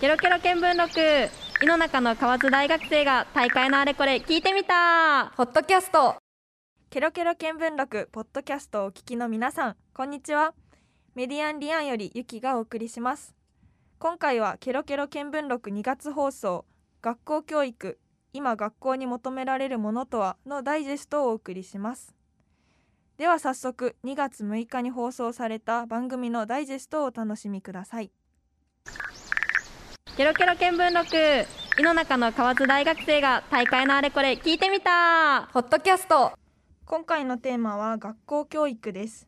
ケロケロ見聞録。井の中の河津大学生が大会のあれこれ聞いてみた。ポッドキャスト。ケロケロ見聞録ポッドキャストをお聞きの皆さんこんにちは。メディアンリアンよりゆきがお送りします。今回はケロケロ見聞録2月放送学校教育今学校に求められるものとはのダイジェストをお送りします。では早速2月6日に放送された番組のダイジェストをお楽しみください。ケロケロ見聞録。井の中の河津大学生が大会のあれこれ聞いてみた。ポッドキャスト。今回のテーマは学校教育です。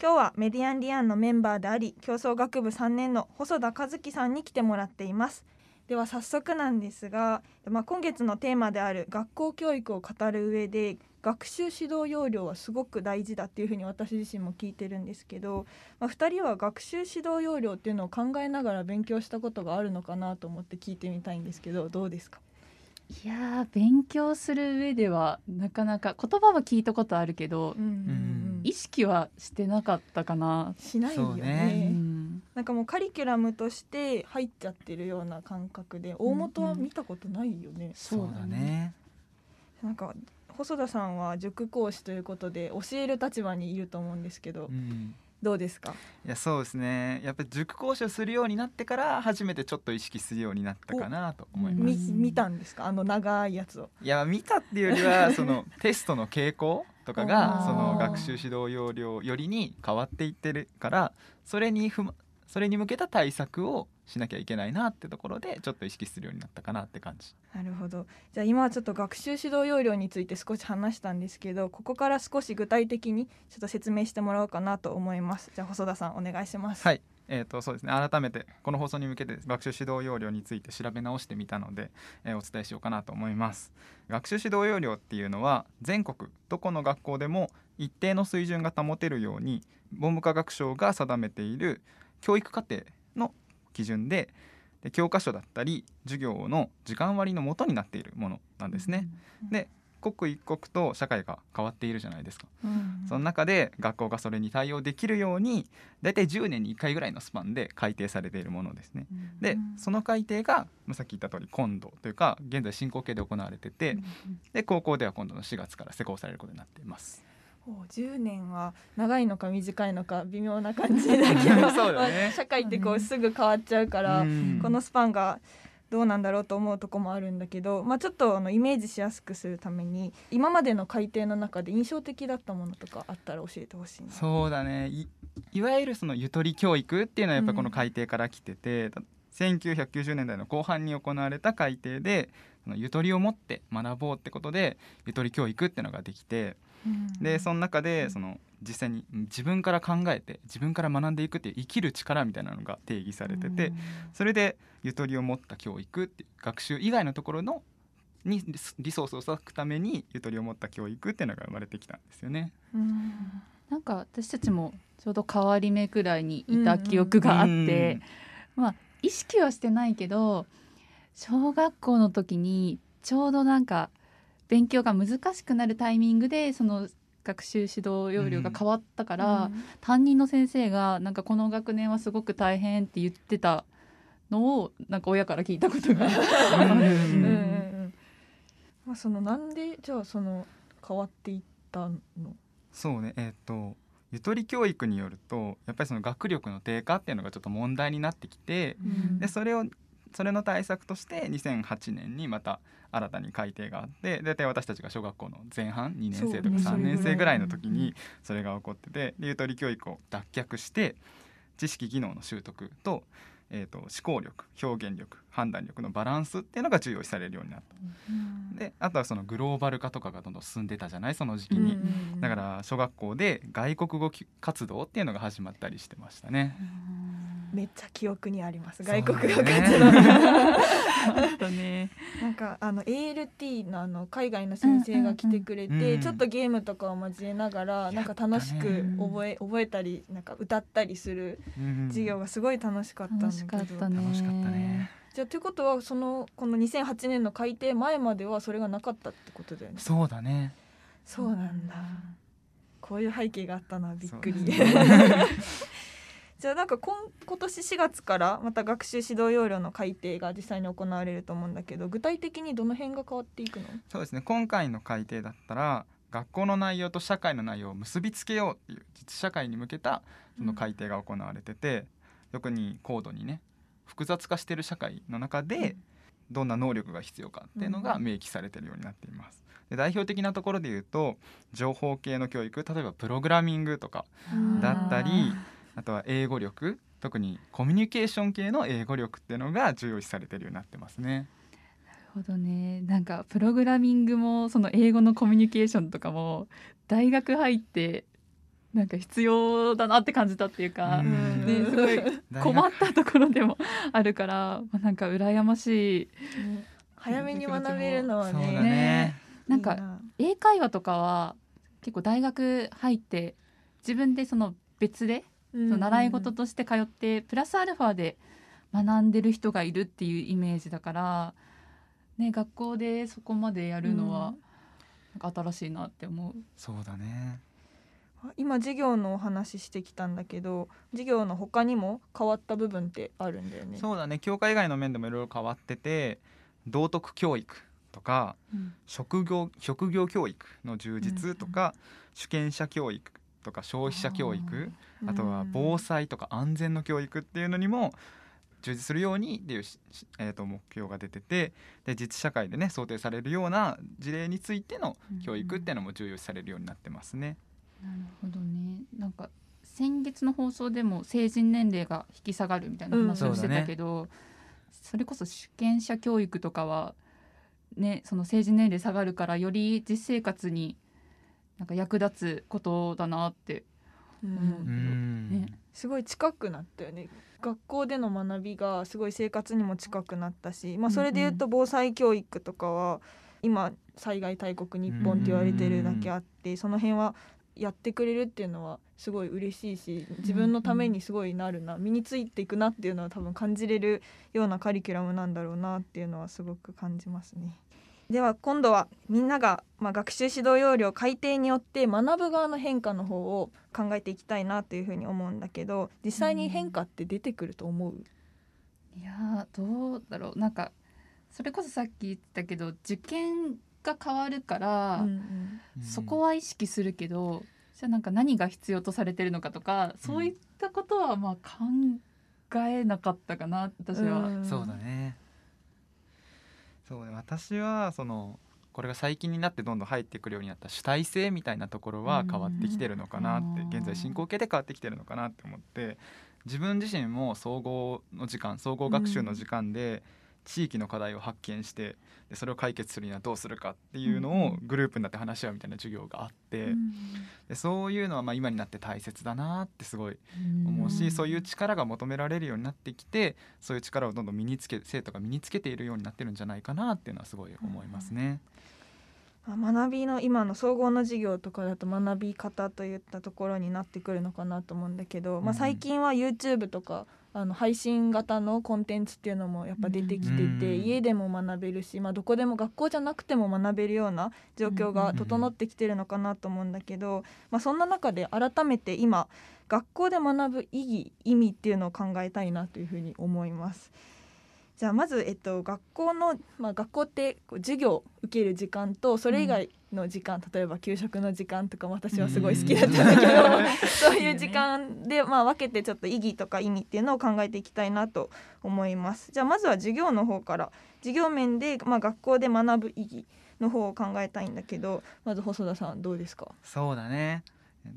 今日はメディアンリアンのメンバーであり競争学部3年の細田和樹さんに来てもらっています。では早速なんですが、まあ、今月のテーマである学校教育を語る上で学習指導要領はすごく大事だっていうふうに私自身も聞いてるんですけど、まあ、2人は学習指導要領っていうのを考えながら勉強したことがあるのかなと思って聞いてみたいんですけどどうですか？いや勉強する上ではなかなか言葉は聞いたことあるけど、うんうんうん、意識はしてなかったかな。しないよね、うね、ん、なんかもうカリキュラムとして入っちゃってるような感覚で大元は見たことないよね、そうだね。なんか細田さんは塾講師ということで教える立場にいると思うんですけど、うん。どうですか？いやそうですね。やっぱり塾講師をするようになってから初めてちょっと意識するようになったかなと思いまみす見たんですか？あの長いやつを。いや見たっていうよりはその テストの傾向とかがその学習指導要領よりに変わっていってるからそれにふまそれに向けた対策をしなきゃいけないなってところでちょっと意識するようになったかなって感じ。なるほど。じゃあ今はちょっと学習指導要領について少し話したんですけどここから少し具体的にちょっと説明してもらおうかなと思います。じゃあ細田さんお願いします。はい。えー、とそうですね。改めてこの放送に向けて学習指導要領について調べ直してみたので、えーお伝えしようかなと思います。学習指導要領っていうのは全国どこの学校でも一定の水準が保てるように文部科学省が定めている教育課程の基準でで教科書だったり授業の時間割の元になっているものなんですね、で刻一刻と社会が変わっているじゃないですか。うんその中で学校がそれに対応できるように大体10年に1回ぐらいのスパンで改定されているものですね。でうん。その改定がまあさっき言った通り今度というか現在進行形で行われててで高校では今度の4月から施行されることになっています。お10年は長いのか短いのか微妙な感じだけど ね。まあ社会ってこうすぐ変わっちゃうから、うん。このスパンがどうなんだろうと思うとこもあるんだけど、まあ、ちょっとあのイメージしやすくするために今までの改定の中で印象的だったものとかあったら教えてほしいな。そうだね。いいわゆるそのゆとり教育っていうのはやっぱこの改定から来てて、1990年代の後半に行われた改定でゆとりを持って学ぼうってことでゆとり教育っていうのができてでその中でその実際に自分から考えて自分から学んでいくっていう生きる力みたいなのが定義されててそれでゆとりを持った教育っていう学習以外のところのにリソースを割くためにゆとりを持った教育っていうのが生まれてきたんですよね。うん。なんか私たちもちょうど変わり目くらいにいた記憶があって、まあ意識はしてないけど小学校の時にちょうどなんか勉強が難しくなるタイミングでその学習指導要領が変わったから、担任の先生がなんかこの学年はすごく大変って言ってたのをなんか親から聞いたことが。まあ、そのなんでじゃあその変わっていったの？そうね。えっ、とゆとり教育によるとやっぱりその学力の低下っていうのがちょっと問題になってきてうん。でそれをそれの対策として2008年にまた新たに改定があって大体私たちが小学校の前半2年生とかそうね3年生ぐらいの時にそれが起こっててでゆとり教育を脱却して知識技能の習得と,、えー、と思考力表現力判断力のバランスっていうのが重要視されるようになった。であとはそのグローバル化とかがどんどん進んでたじゃないその時期に。だから小学校で外国語活動っていうのが始まったりしてましたね。めっちゃ記憶にあります。外国語活動だね。なんかあの ALT のあの海外の先生が来てくれて、うんうんうんちょっとゲームとかを交えながらなんか楽しく覚え覚えたりなんか歌ったりするうん授業がすごい楽しかったんだ楽しけど、かったね。楽しかったね。じゃあということはそのこの2008年の改定前まではそれがなかったってことだよね。そうだね。そうなんだ。こういう背景があったのはびっくりじゃあなんか今今年4月からまた学習指導要領の改定が実際に行われると思うんだけど具体的にどの辺が変わっていくの？そうですね。今回の改定だったら学校の内容と社会の内容を結びつけようっていう実社会に向けたその改定が行われてて、特に高度にね複雑化している社会の中でどんな能力が必要かっていうのが明記されているようになっています。で代表的なところで言うと情報系の教育例えばプログラミングとかだったりあとは英語力特にコミュニケーション系の英語力っていうのが重要視されているようになってますね。なるほどね。なんかプログラミングもその英語のコミュニケーションとかも大学入ってなんか必要だなって感じたっていうか、うん。ね、すごい困ったところでも あるから、まあ、なんか羨ましい。早めに学べるのはね。ね。なんか英会話とかは結構大学入って自分でその別でその習い事として通ってプラスアルファで学んでる人がいるっていうイメージだから、ね、学校でそこまでやるのはなんか新しいなって思う。そうだね。今授業のお話ししてきたんだけど授業の他にも変わった部分ってあるんだよね。そうだね。教科以外の面でもいろいろ変わってて道徳教育とか職業職業教育の充実とか、主権者教育とか消費者教育あとは防災とか安全の教育っていうのにも充実するようにっていうえー、と目標が出ててで実社会でね想定されるような事例についての教育っていうのも重要視されるようになってますね。なるほどね。なんか先月の放送でも成人年齢が引き下がるみたいな話うん。をしてたけど、それこそ主権者教育とかはねその成人年齢下がるからより実生活になんか役立つことだなってうん。思うね。すごい近くなったよね。学校での学びがすごい生活にも近くなったし、まあ、それで言うと防災教育とかは今災害大国日本って言われてるだけあってその辺はやってくれるっていうのはすごい嬉しいし自分のためにすごいなるな身についていくなっていうのは多分感じれるようなカリキュラムなんだろうなっていうのはすごく感じますね。では今度はみんなが、まあ、学習指導要領改定によって学ぶ側の変化の方を考えていきたいなというふうに思うんだけど実際に変化って出てくると思う、いやーどうだろうなんかそれこそさっき言ったけど受験が変わるから、うんそこは意識するけどじゃあなんか何が必要とされてるのかとか、そういったことはまあ考えなかったかな私は。ん。そうだねそうね私はそのこれが最近になってどんどん入ってくるようになった主体性みたいなところは変わってきてるのかなってうん現在進行形で変わってきてるのかなって思って自分自身も総合の時間総合学習の時間で地域の課題を発見してでそれを解決するにはどうするかっていうのをグループになって話し合うみたいな授業があってでそういうのはまあ今になって大切だなってすごい思うし、そういう力が求められるようになってきてそういう力をどんどん身につけ生徒が身につけているようになってるんじゃないかなっていうのはすごい思いますね。まあ学びの今の総合の授業とかだと学び方といったところになってくるのかなと思うんだけど、まあ、うん。最近は YouTube とかあの配信型のコンテンツっていうのもやっぱ出てきてて、うん家でも学べるし、まあ、どこでも学校じゃなくても学べるような状況が整ってきてるのかなと思うんだけど、まあ、そんな中で改めて今学校で学ぶ意義意味っていうのを考えたいなというふうに思います。じゃあまず、えっと、学校の、まあ、学校ってこう授業を受ける時間とそれ以外の時間、例えば給食の時間とかも私はすごい好きだったんだけど、うん。そういう時間で、まあ、分けてちょっと意義とか意味っていうのを考えていきたいなと思います。じゃあまずは授業の方から授業面で、まあ、学校で学ぶ意義の方を考えたいんだけどまず細田さんどうですか？そうだね、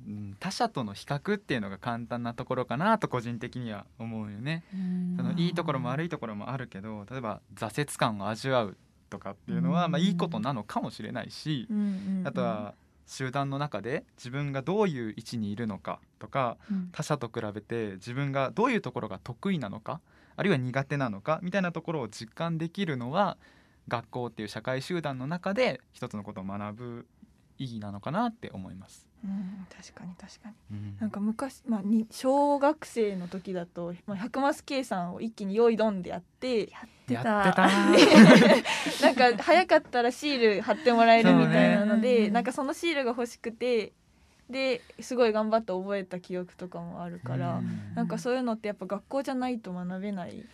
うん、他者との比較っていうのが簡単なところかなと個人的には思うよね。そのいいところも悪いところもあるけど例えば挫折感を味わうとかっていうのは、うん。まあ、いいことなのかもしれないし、あとは集団の中で自分がどういう位置にいるのかとかうん。他者と比べて自分がどういうところが得意なのかあるいは苦手なのかみたいなところを実感できるのは学校っていう社会集団の中で一つのことを学ぶ意義なのかなって思います。うん、確かに確かに。うん。なんか昔、まあ、に小学生の時だと、まあ、100マス計算を一気に用意ドンでやっててやたってた。な なんか早かったらシール貼ってもらえるみたいなので、ね。なんかそのシールが欲しくてですごい頑張って覚えた記憶とかもあるから、うん。なんかそういうのってやっぱ学校じゃないと学べない。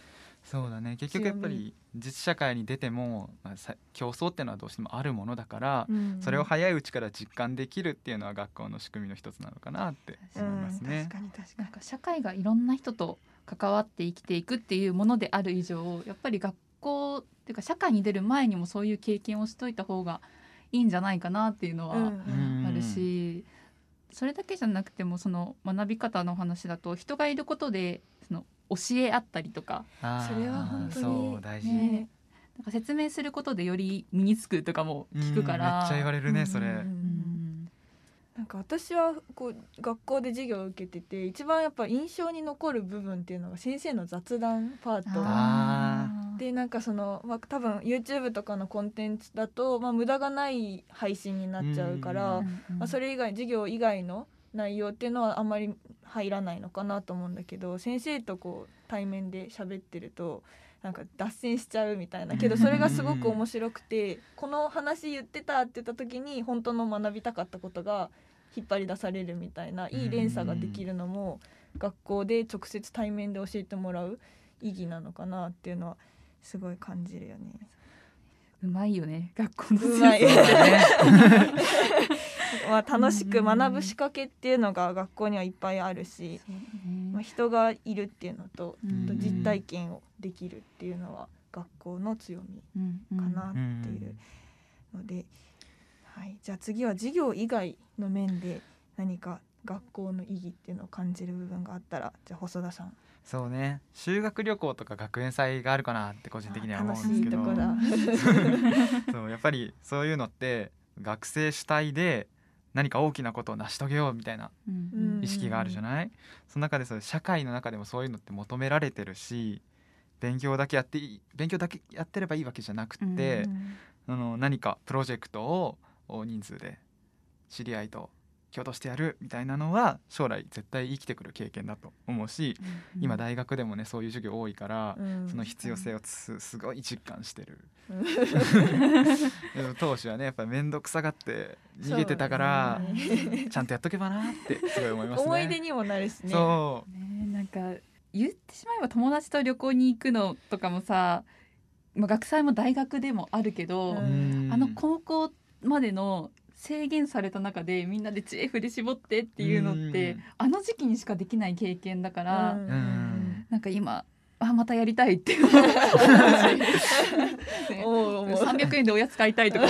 そうだね。結局やっぱり実社会に出ても、まあ、さ競争っていうのはどうしてもあるものだから、それを早いうちから実感できるっていうのは学校の仕組みの一つなのかなって思いますね。確かに確かに。なんか社会がいろんな人と関わって生きていくっていうものである以上やっぱり学校っていうか社会に出る前にもそういう経験をしといた方がいいんじゃないかなっていうのはうんうんあるし、それだけじゃなくてもその学び方の話だと人がいることでその教え合ったりとか。それは本当に大事、ね。なんか説明することでより身につくとかも聞くから。うんめっちゃ言われるね、それ。なんか私はこう学校で授業を受けてて一番やっぱ印象に残る部分っていうのが先生の雑談パート。あでなんかその、まあ、多分 YouTube とかのコンテンツだと、まあ、無駄がない配信になっちゃうから、うん。まあ、それ以外授業以外の内容っていうのはあんまり入らないのかなと思うんだけど先生とこう対面で喋ってるとなんか脱線しちゃうみたいな。けどそれがすごく面白くてこの話言ってたって言った時に本当の学びたかったことが引っ張り出されるみたいないい連鎖ができるのも学校で直接対面で教えてもらう意義なのかなっていうのはすごい感じるよね。うまいよね。学校のうまい。先生ね まあ楽しく学ぶ仕掛けっていうのが学校にはいっぱいあるし、まあ、人がいるっていうのと実体験をできるっていうのは学校の強みかなっていうので、はい、じゃあ次は授業以外の面で何か学校の意義っていうのを感じる部分があったらじゃあ細田さん。そうね。修学旅行とか学園祭があるかなって個人的には思楽しうんですけど。いとこだ。そう。やっぱりそういうのって学生主体で何か大きなことを成し遂げようみたいなうん。意識があるじゃない、その中でそう社会の中でもそういうのって求められてるし勉強だけやっていい勉強だけやってればいいわけじゃなくって、あの何かプロジェクトを大人数で知り合いと共同してやるみたいなのは将来絶対生きてくる経験だと思うし、今大学でもねそういう授業多いから、うんその必要性をつすごい実感してる。うん でも当時はねやっぱり面倒くさがって逃げてたから、ねちゃんとやっとけばなってすごい思いますね。思い出にもなるしね。そうねなんか言ってしまえば友達と旅行に行くのとかもさ、まあ、学祭も大学でもあるけど、うんあの高校までの制限された中でみんなで知恵振り絞ってっていうのって、うん。あの時期にしかできない経験だから、なんか今あまたやりたいって思う。し ね。思う思う。300円でおやつ買いたいとか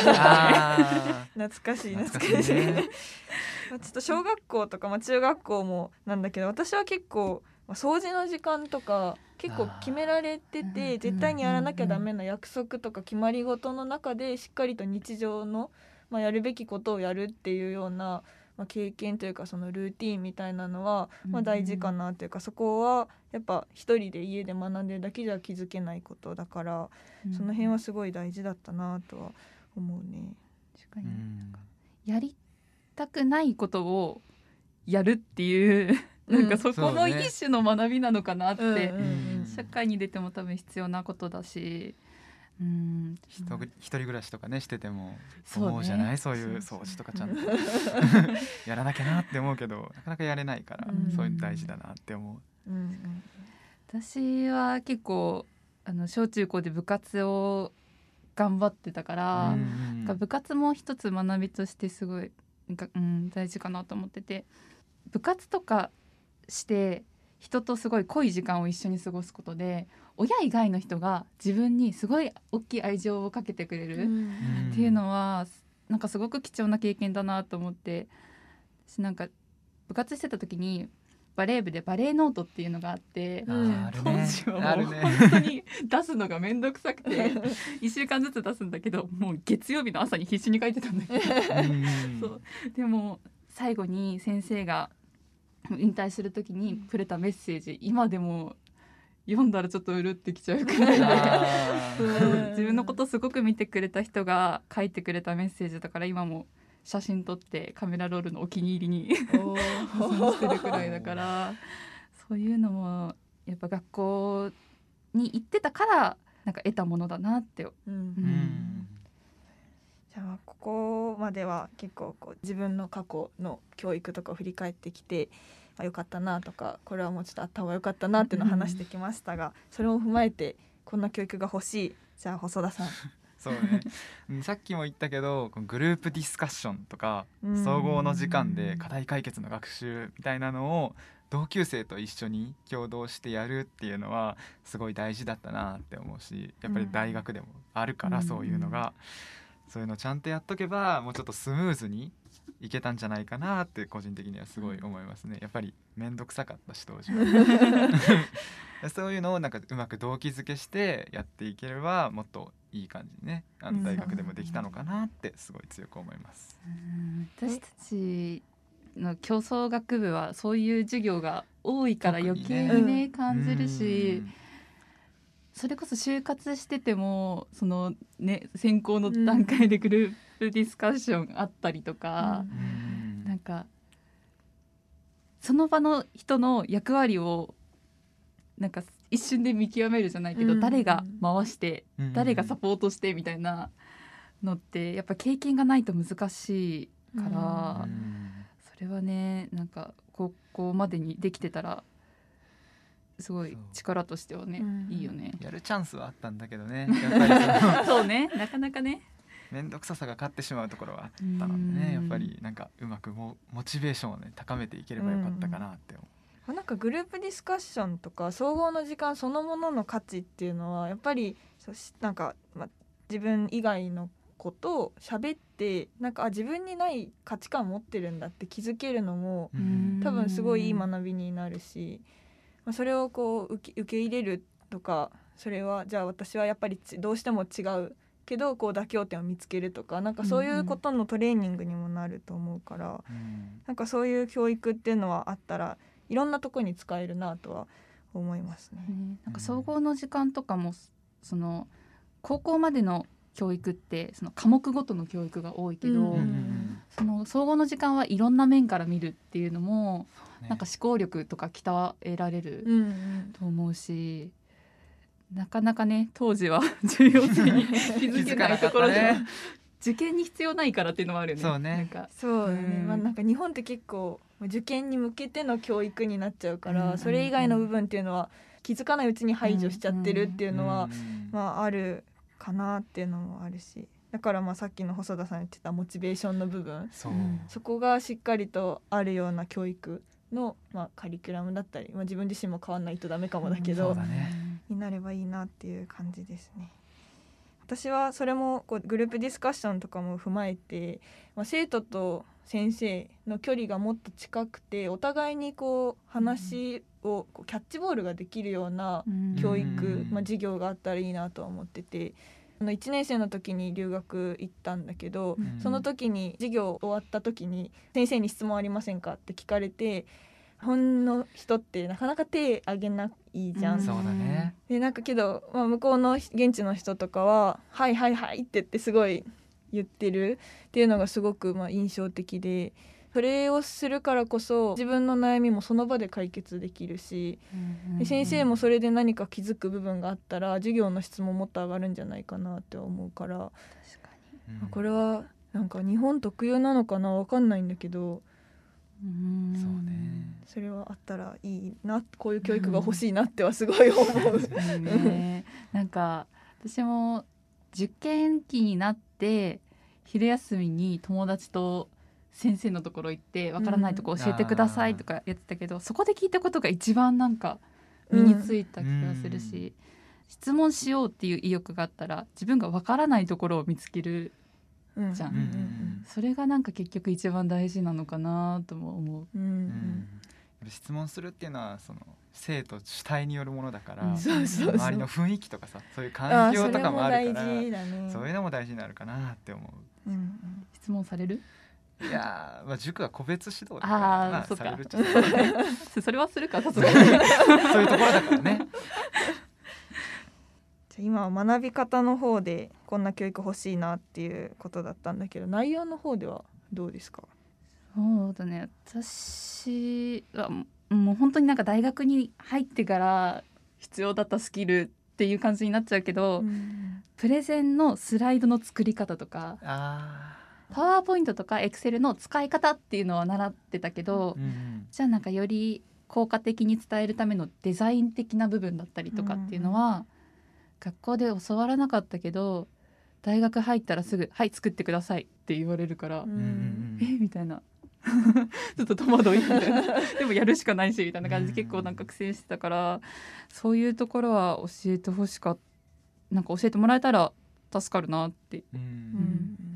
懐かしいー懐かしいね。まあちょっと小学校とか、まあ、中学校もなんだけど私は結構、まあ、掃除の時間とか結構決められてて絶対にやらなきゃダメな約束とか決まり事の中でしっかりと日常の、まあ、やるべきことをやるっていうような、まあ、経験というかそのルーティンみたいなのは、まあ、大事かなというかそこはやっぱ一人で家で学んでるだけじゃ気づけないことだからその辺はすごい大事だったなとは思うね。確かに。うん。やりたくないことをやるっていう、なんかそこの一種の学びなのかなって、うんうんうん。社会に出ても多分必要なことだし、うん、一人一人暮らしとかねしててもそうね。思うじゃない？そういう掃除とかちゃんと。やらなきゃなって思うけどなかなかやれないから、うん。そういうの大事だなって思う。うん私は結構あの小中高で部活を頑張ってたから、か部活も一つ学びとしてすごいなんか、うん、大事かなと思ってて部活とかして人とすごい濃い時間を一緒に過ごすことで親以外の人が自分にすごい大きい愛情をかけてくれるっていうのはなんかすごく貴重な経験だなと思って私なんか部活してた時にバレー部でバレーノートっていうのがあって当時はもう本当に 出すのが面倒くさくて1週間ずつ出すんだけどもう月曜日の朝に必死に書いてたんだけど。うん。そう。でも最後に先生が引退する時にくれたメッセージ今でも読んだらちょっとうるってきちゃうくら。い自分のことすごく見てくれた人が書いてくれたメッセージだから今も写真撮ってカメラロールのお気に入りに保存してるくらいだから。そういうのもやっぱ学校に行ってたからなんか得たものだなって、うん。ううんん。じゃあここまでは結構こう自分の過去の教育とかを振り返ってきてあ良かったなとかこれはもうちょっとあった方が良かったなっていうのを話してきましたが、それを踏まえてこんな教育が欲しい。じゃあ細田さん。そうね。うんさっきも言ったけどグループディスカッションとかうん。総合の時間で課題解決の学習みたいなのを同級生と一緒に共同してやるっていうのはすごい大事だったなって思うしやっぱり大学でもあるからうん。そういうのがそういうのちゃんとやっとけばもうちょっとスムーズにいけたんじゃないかなって個人的にはすごい思いますね。やっぱり面倒くさかったし当時は。そういうのをなんかうまく動機づけしてやっていければもっといい感じにねあうん。の大学でもできたのかなってすごい強く思います。うん。私たちの競争学部はそういう授業が多いから余計にねうん。感じるし、それこそ就活しててもそのね選考の段階でグループディスカッションあったりとか、うん。なんかその場の人の役割をなんか一瞬で見極めるじゃないけど、うん。誰が回してうん。誰がサポートしてみたいなのってやっぱ経験がないと難しいから、うん。それはねなんか高校までにできてたらすごい力としてはねうん。いいよね。やるチャンスはあったんだけどね。やっぱりそうね。なかなかね。面倒くささが勝ってしまうところはあったのでうん。ねやっぱりなんかうまくもモチベーションをね高めていければよかったかなって思う。なんかグループディスカッションとか総合の時間そのものの価値っていうのはやっぱりそうしなんか、まあ、自分以外のことを喋ってなんかあ自分にない価値観持ってるんだって気づけるのもうん。多分すごいいい学びになるし、まあ、それをこう受け受け入れるとかそれはじゃあ私はやっぱりちどうしても違うけどこう妥協点を見つけるとかなんかそういうことのトレーニングにもなると思うから、うん。なんかそういう教育っていうのはあったらいろんなとこに使えるなとは思いますね。ね。なんか総合の時間とかもその高校までの教育ってその科目ごとの教育が多いけど、うんうんその総合の時間はいろんな面から見るっていうのも、ね。なんか思考力とか鍛えられるうんうん。と思うし、なかなかね当時は 重要性に 気づけないところで、ね。受験に必要ないからっていうのもあるよね。そうね。なんか。そうだね、うん。まあなんか日本って結構受験に向けての教育になっちゃうから、うんそれ以外の部分っていうのは気づかないうちに排除しちゃってるっていうのは、うん。まああるかなっていうのもあるしだからまあさっきの細田さん言ってたモチベーションの部分。そこがしっかりとあるような教育の、まあ、カリキュラムだったり、まあ、自分自身も変わんないとダメかもだけど、そうだね。になればいいなっていう感じですね。私はそれもこうグループディスカッションとかも踏まえて、まあ、生徒と先生の距離がもっと近くてお互いにこう話をこうキャッチボールができるようなうん。教育、うん。まあ、授業があったらいいなとは思っててあの1年生の時に留学行ったんだけど、うんその時に授業終わった時に「先生に質問ありませんか?」って聞かれて日本の人ってなかなか手挙げないじゃん。うんそうだねでなんかけど、まあ、向こうの現地の人とかは「はいはいはい」って言ってすごい言ってるっていうのがすごくまあ印象的でそれをするからこそ自分の悩みもその場で解決できるしで先生もそれで何か気づく部分があったら授業の質ももっと上がるんじゃないかなって思うから、これはなんか日本特有なのかなわかんないんだけどにうん。そうね。それはあったらいいなこういう教育が欲しいなってはすごい思う。いいねなんか私も受験期になって昼休みに友達と先生のところ行ってわからないとこ教えてくださいとかやってたけど、そこで聞いたことが一番なんか身についた気がするし、質問しようっていう意欲があったら自分がわからないところを見つけるうんじゃんうんうん。それがなんか結局一番大事なのかなとも思う。うんうんうん。質問するっていうのはその生徒主体によるものだから、うん。そうそうそう。周りの雰囲気とかさそういうあ環ーそれ境とかもある大から事だね。そういうのも大事になるかなって思う。んうん。質問される？ういやー、まあ、塾は個別指導だかあらまあーそっか。されるっちゃされる それはするか。そういうところだからね。じゃあ今は学び方の方でこんな教育欲しいなっていうことだったんだけど内容の方ではどうですか？そうだね。私はもう本当になんか大学に入ってから必要だったスキルっていう感じになっちゃうけど、プレゼンのスライドの作り方とかあパワーポイントとかエクセルの使い方っていうのは習ってたけど、うんじゃあなんかより効果的に伝えるためのデザイン的な部分だったりとかっていうのは、学校で教わらなかったけど大学入ったらすぐ「はい作ってください」って言われるから「うんうんうん。えみたいな。ちょっと戸惑いみたいな。でもやるしかないしみたいな感じで結構なんか苦戦してたからそういうところは教えてほしかった。なんか教えてもらえたら助かるなって。うん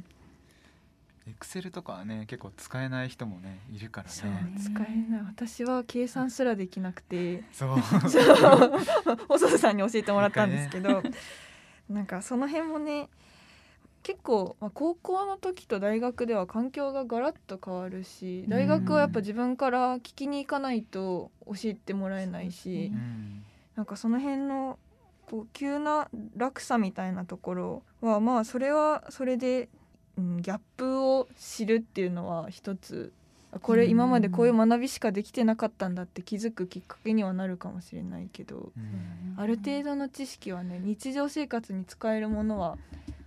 クセルとかはね結構使えない人もねいるからね。使えない。私は計算すらできなくて。そう。そう。細田さんに教えてもらったんですけど、なんかその辺もね結構、まあ、高校の時と大学では環境がガラッと変わるし大学はやっぱ自分から聞きに行かないと教えてもらえないし、うん。なんかその辺のこう急な落差みたいなところはまあそれはそれで、うん、ギャップを知るっていうのは一つこれ今までこういう学びしかできてなかったんだって気づくきっかけにはなるかもしれないけどうん。ある程度の知識はね日常生活に使えるものは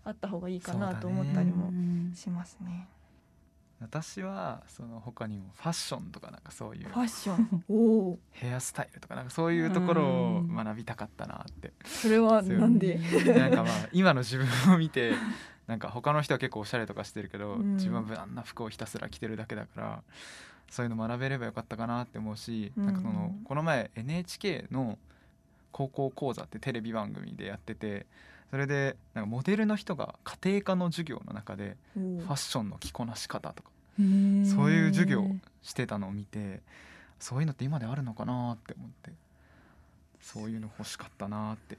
あった方がいいかなと思ったりもしますね。私はその他にもファッションとかなんかそういうファッション？おおヘアスタイルとかなんかそういうところを学びたかったなって。それはなんで？なんかまあ今の自分を見て なんか他の人は結構おしゃれとかしてるけど、うん。自分は無難な服をひたすら着てるだけだからそういうの学べればよかったかなって思うし、うん。なんかそのこの前 NHK の「高校講座」ってテレビ番組でやっててそれでなんかモデルの人が家庭科の授業の中でファッションの着こなし方とかそういう授業をしてたのを見てそういうのって今であるのかなって思ってそういうの欲しかったなって。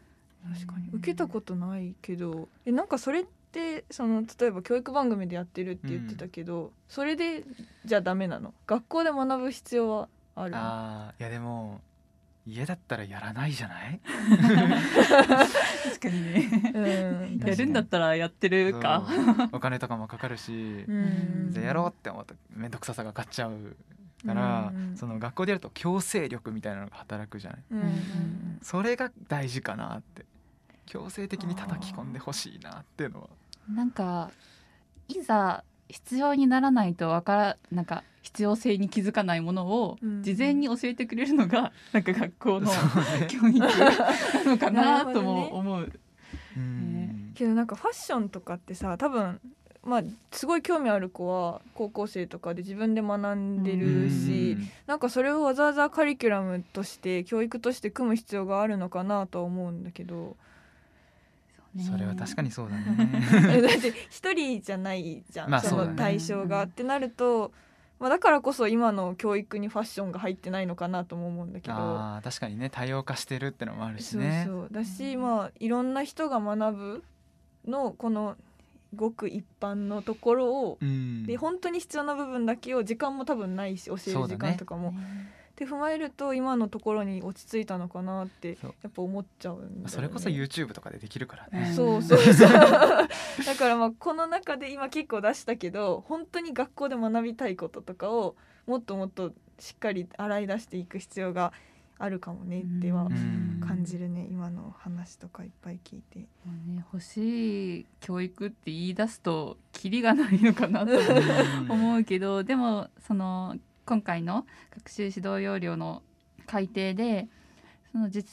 確かに。受けたことないけどえなんかそれってその例えば教育番組でやってるって言ってたけど、それでじゃあダメなの？学校で学ぶ必要はあるの？あーいやでも家だったらやらないじゃない？確かにね。うん。やるんだったらやってるか。お金とかもかかるし、うん。じゃあやろうって思った面倒くささが勝っちゃうから、うん。その学校でやると強制力みたいなのが働くじゃない？それが大事かなって。強制的に叩き込んでほしいなっていうのは。なんかいざ必要にならないとわからなんか必要性に気づかないものをうん。事前に教えてくれるのが なんか学校の教育なのかなとも思う。うん。けどなんかファッションとかってさ多分まあすごい興味ある子は高校生とかで自分で学んでるし、なんかそれをわざわざカリキュラムとして教育として組む必要があるのかなとは思うんだけどそれは確かにそうだえね。だって一人じゃないじゃん、そまあそね。の対象が、ってなると、まあ、だからこそ今の教育にファッションが入ってないのかなとも思うんだけど。あー確かにね多様化してるってのもあるしそうねそう。だし、まあいろんな人が学ぶのこのごく一般のところを、うん。で本当に必要な部分だけを時間も多分ないし教える時間とかも、って踏まえると今のところに落ち着いたのかなってやっぱ思っちゃうんだよね。それこそ YouTube とかでできるからね、そうそうそう。だからまあこの中で今結構出したけど本当に学校で学びたいこととかをもっともっとしっかり洗い出していく必要があるかもねってはうん。感じるね今の話とかいっぱい聞いて。ね、欲しい教育って言い出すとキリがないのかなとうん。思うけどでもその今回の学習指導要領の改定でその実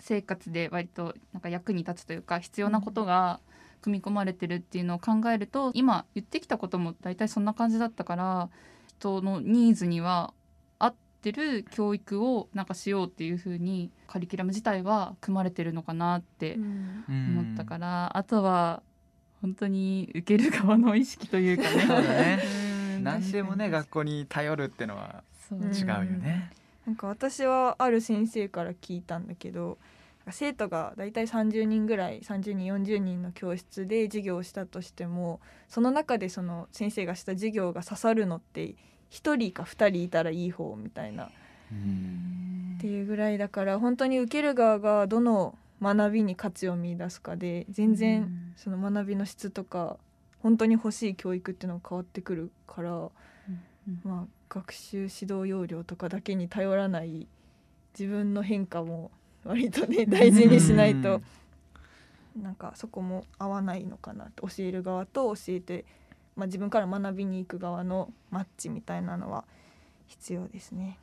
生活で割となんか役に立つというか必要なことが組み込まれてるっていうのを考えると今言ってきたことも大体そんな感じだったから人のニーズには合ってる教育をなんかしようっていうふうにカリキュラム自体は組まれてるのかなってうん。思ったから、あとは本当に受ける側の意識というかね 何でもね学校に頼るってのは違うよね、なんか私はある先生から聞いたんだけど生徒がだいたい30人ぐらい30人40人の教室で授業をしたとしてもその中でその先生がした授業が刺さるのって1人か2人いたらいい方みたいな。っうん。ていうぐらいだから本当に受ける側がどの学びに価値を見出すかで全然その学びの質とか本当に欲しい教育っていうのが変わってくるから。うんまあ、学習指導要領とかだけに頼らない自分の変化も割とね大事にしないとなんかそこも合わないのかなって教える側と教えてまあ、自分から学びに行く側のマッチみたいなのは必要ですね。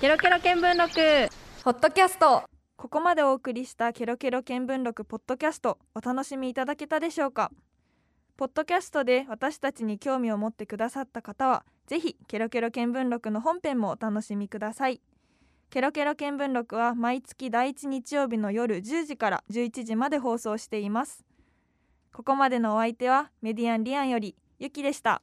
ケロケロ見聞録ホットキャストここまでお送りしたケロケロ見聞録ポッドキャストお楽しみいただけたでしょうか？ポッドキャストで私たちに興味を持ってくださった方はぜひケロケロ見聞録の本編もお楽しみください。ケロケロ見聞録は毎月第1日曜日の夜10時から11時まで放送しています。ここまでのお相手はメディアンリアンよりゆきでした。